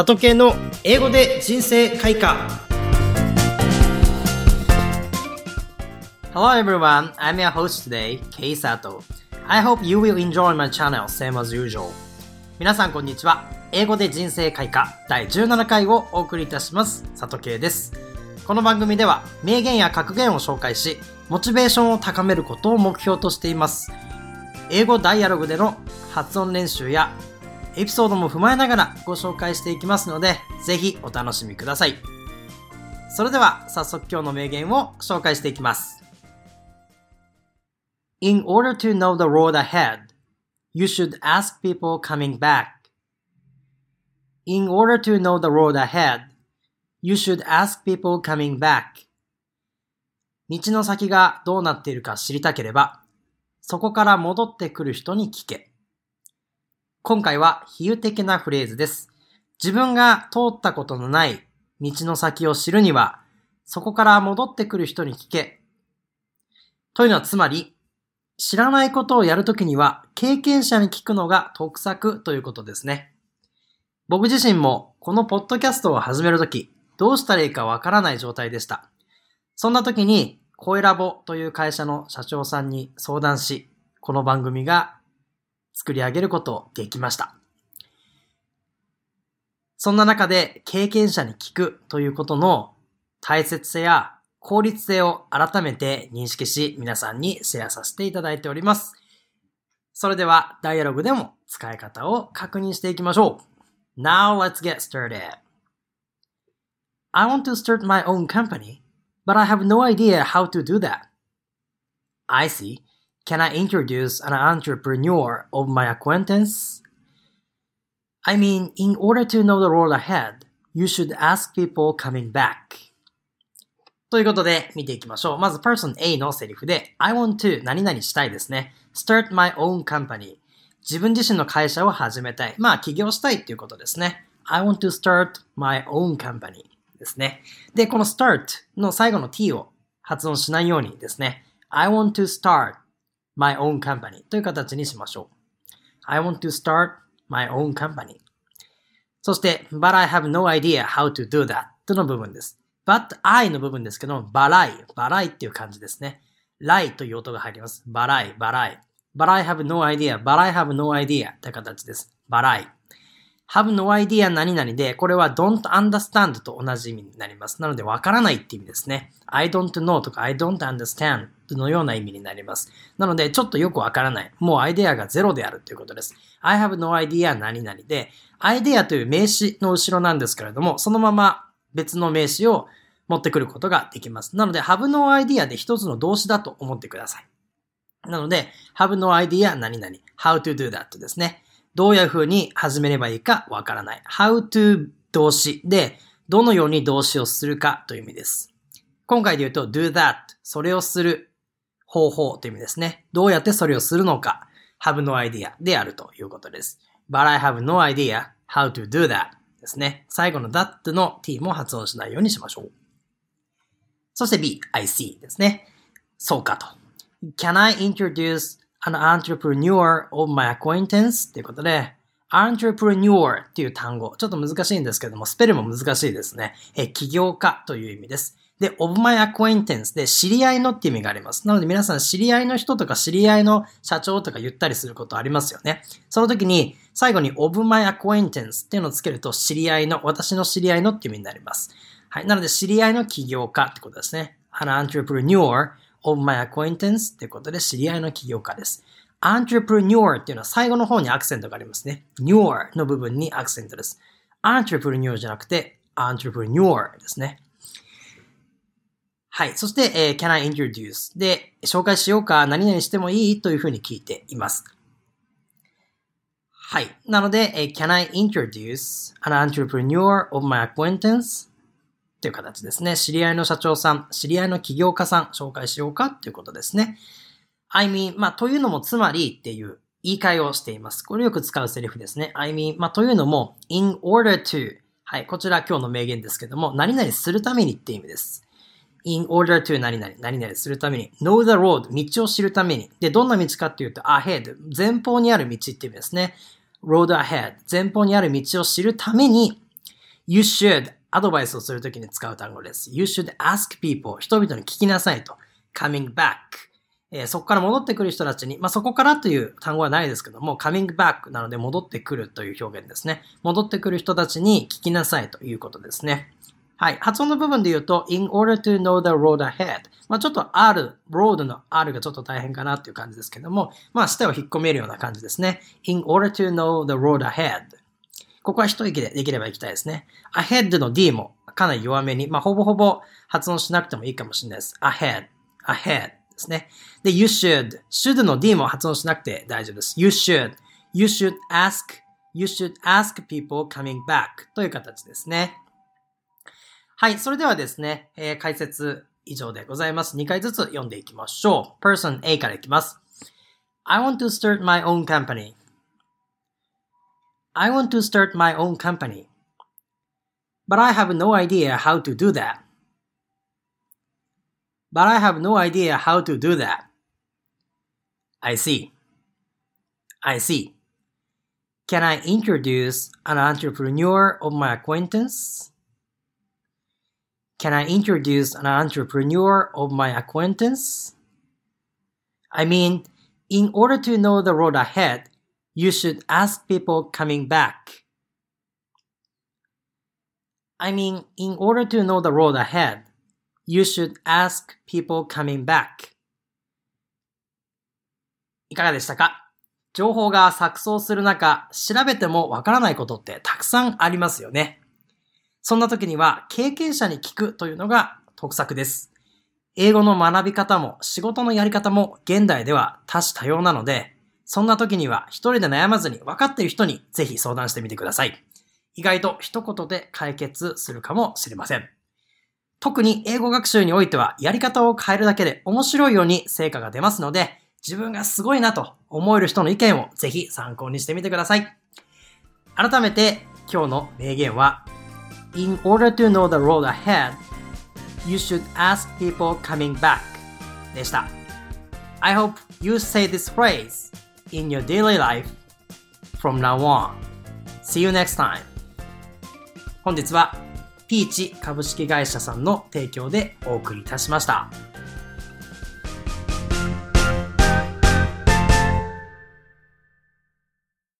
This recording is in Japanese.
里系の英語で人生開花 Hello everyone, I'm your host today, Kei Sato. I hope you will enjoy my channel, same as usual. 皆さんこんにちは。英語で人生開花第17回をお送りいたします。里系です。この番組では名言や格言を紹介し、モチベーションを高めることを目標としています。英語ダイアログでの発音練習やエピソードも踏まえながらご紹介していきますので、ぜひお楽しみください。それでは早速今日の名言を紹介していきます。In order to know the road ahead, you should ask people coming back. In order to know the road ahead, you should ask people coming back. 道の先がどうなっているか知りたければ、そこから戻ってくる人に聞け。今回は比喩的なフレーズです。自分が通ったことのない道の先を知るには、そこから戻ってくる人に聞け。というのはつまり、知らないことをやるときには経験者に聞くのが得策ということですね。僕自身もこのポッドキャストを始めるとき、どうしたらいいかわからない状態でした。そんな時に、声ラボという会社の社長さんに相談し、この番組が作り上げることできました。そんな中で経験者に聞くということの大切さや効率性を改めて認識し皆さんにシェアさせていただいております。それではダイアログでも使い方を確認していきましょう。Now let's get started. I want to start my own company, but I have no idea how to do that. I see. Can I introduce an entrepreneur of my acquaintance? I mean, in order to know the road ahead, you should ask people coming back. ということで、見ていきましょう。まず、person A のセリフで、I want to 何々したいですね。start my own company. 自分自身の会社を始めたい。まあ、起業したいっていうことですね。I want to start my own company ですね。で、この start の最後の t を発音しないようにですね。I want to start my own company という形にしましょう。I want to start my own company. そして、but I have no idea how to do that との部分です。but I の部分ですけど、バライ、バライっていう感じですね。ライという音が入ります。バライ、バライ。but I have no idea, but I have no idea という形です。バライ。have no idea 何々で、これは don't understand と同じ意味になります。なので、わからないって意味ですね。I don't know とか I don't understand のような意味になります。なので、ちょっとよくわからない。もうアイデアがゼロであるということです。I have no idea 何々で、アイデアという名詞の後ろなんですけれども、そのまま別の名詞を持ってくることができます。なので、have no idea で一つの動詞だと思ってください。なので、have no idea 何々、how to do that ですね。どういう風に始めればいいかわからない。how to 動詞で、どのように動詞をするかという意味です。今回で言うと do that それをする方法という意味ですね。どうやってそれをするのか、have no idea であるということです。but I have no idea how to do that ですね。最後の that の t も発音しないようにしましょう。そして b, I see ですね。そうかと。Can I introduce an entrepreneur of my acquaintance? ということで、entrepreneur っていう単語、ちょっと難しいんですけども、スペルも難しいですね。え、起業家という意味です。で、of my acquaintance で知り合いのっていう意味があります。なので皆さん知り合いの人とか知り合いの社長とか言ったりすることありますよね。その時に最後に of my acquaintance っていうのをつけると知り合いの、私の知り合いのっていう意味になります。はい。なので知り合いの起業家ってことですね。an entrepreneur of my acquaintance ってことで知り合いの起業家です。entrepreneur っていうのは最後の方にアクセントがありますね。newer の部分にアクセントです。entrepreneur じゃなくて entrepreneur ですね。はい。そして、えー、can I introduce? で、紹介しようか、何々してもいいというふうに聞いています。はい。なので、えー、can I introduce an entrepreneur of my acquaintance? という形ですね。知り合いの社長さん、知り合いの起業家さん、紹介しようかということですね。I mean, まあ、というのもつまりっていう言い換えをしています。これよく使うセリフですね。I mean, まあ、というのも、in order to はい。こちら今日の名言ですけども、何々するためにって意味です。In order to 何々、何々するために、know the road、道を知るために。で、どんな道かっていうと、ahead、前方にある道っていう意味ですね。road ahead、前方にある道を知るために、You should アドバイスをするときに使う単語です。You should ask people 人々に聞きなさいと。coming back えー、そこから戻ってくる人たちに、まあ、そこからという単語はないですけども、coming back なので戻ってくるという表現ですね。戻ってくる人たちに聞きなさいということですね。はい。発音の部分で言うと、in order to know the road ahead。まあ、ちょっと R、road の R がちょっと大変かなっていう感じですけども、まあ、下を引っ込めるような感じですね。in order to know the road ahead。ここは一息でできればいきたいですね。ahead の D もかなり弱めに、まあ、ほぼほぼ発音しなくてもいいかもしれないです。ahead, ahead ですね。で、you should, should の D も発音しなくて大丈夫です。you should, you should ask, you should ask people coming back という形ですね。はい、それではですね、えー、解説以上でございます。2回ずつ読んでいきましょう。person A からいきます。I want to start my own company. I want to start my own company. But I have no idea how to do that. But I have no idea how to do that. I see. I see. Can I introduce an entrepreneur of my acquaintance? Can I introduce an entrepreneur of my acquaintance? I mean, in order to know the road ahead, you should ask people coming back. I mean, in order to know the road ahead, you should ask people coming back. いかがでしたか情報が錯綜する中、調べてもわからないことってたくさんありますよね。そんな時には経験者に聞くというのが得策です。英語の学び方も仕事のやり方も現代では多種多様なので、そんな時には一人で悩まずに分かっている人にぜひ相談してみてください。意外と一言で解決するかもしれません。特に英語学習においてはやり方を変えるだけで面白いように成果が出ますので、自分がすごいなと思える人の意見をぜひ参考にしてみてください。改めて今日の名言は In order to know the road ahead, you should ask people coming back でした。I hope you say this phrase in your daily life from now on. See you next time. 本日はピーチ株式会社さんの提供でお送りいたしました。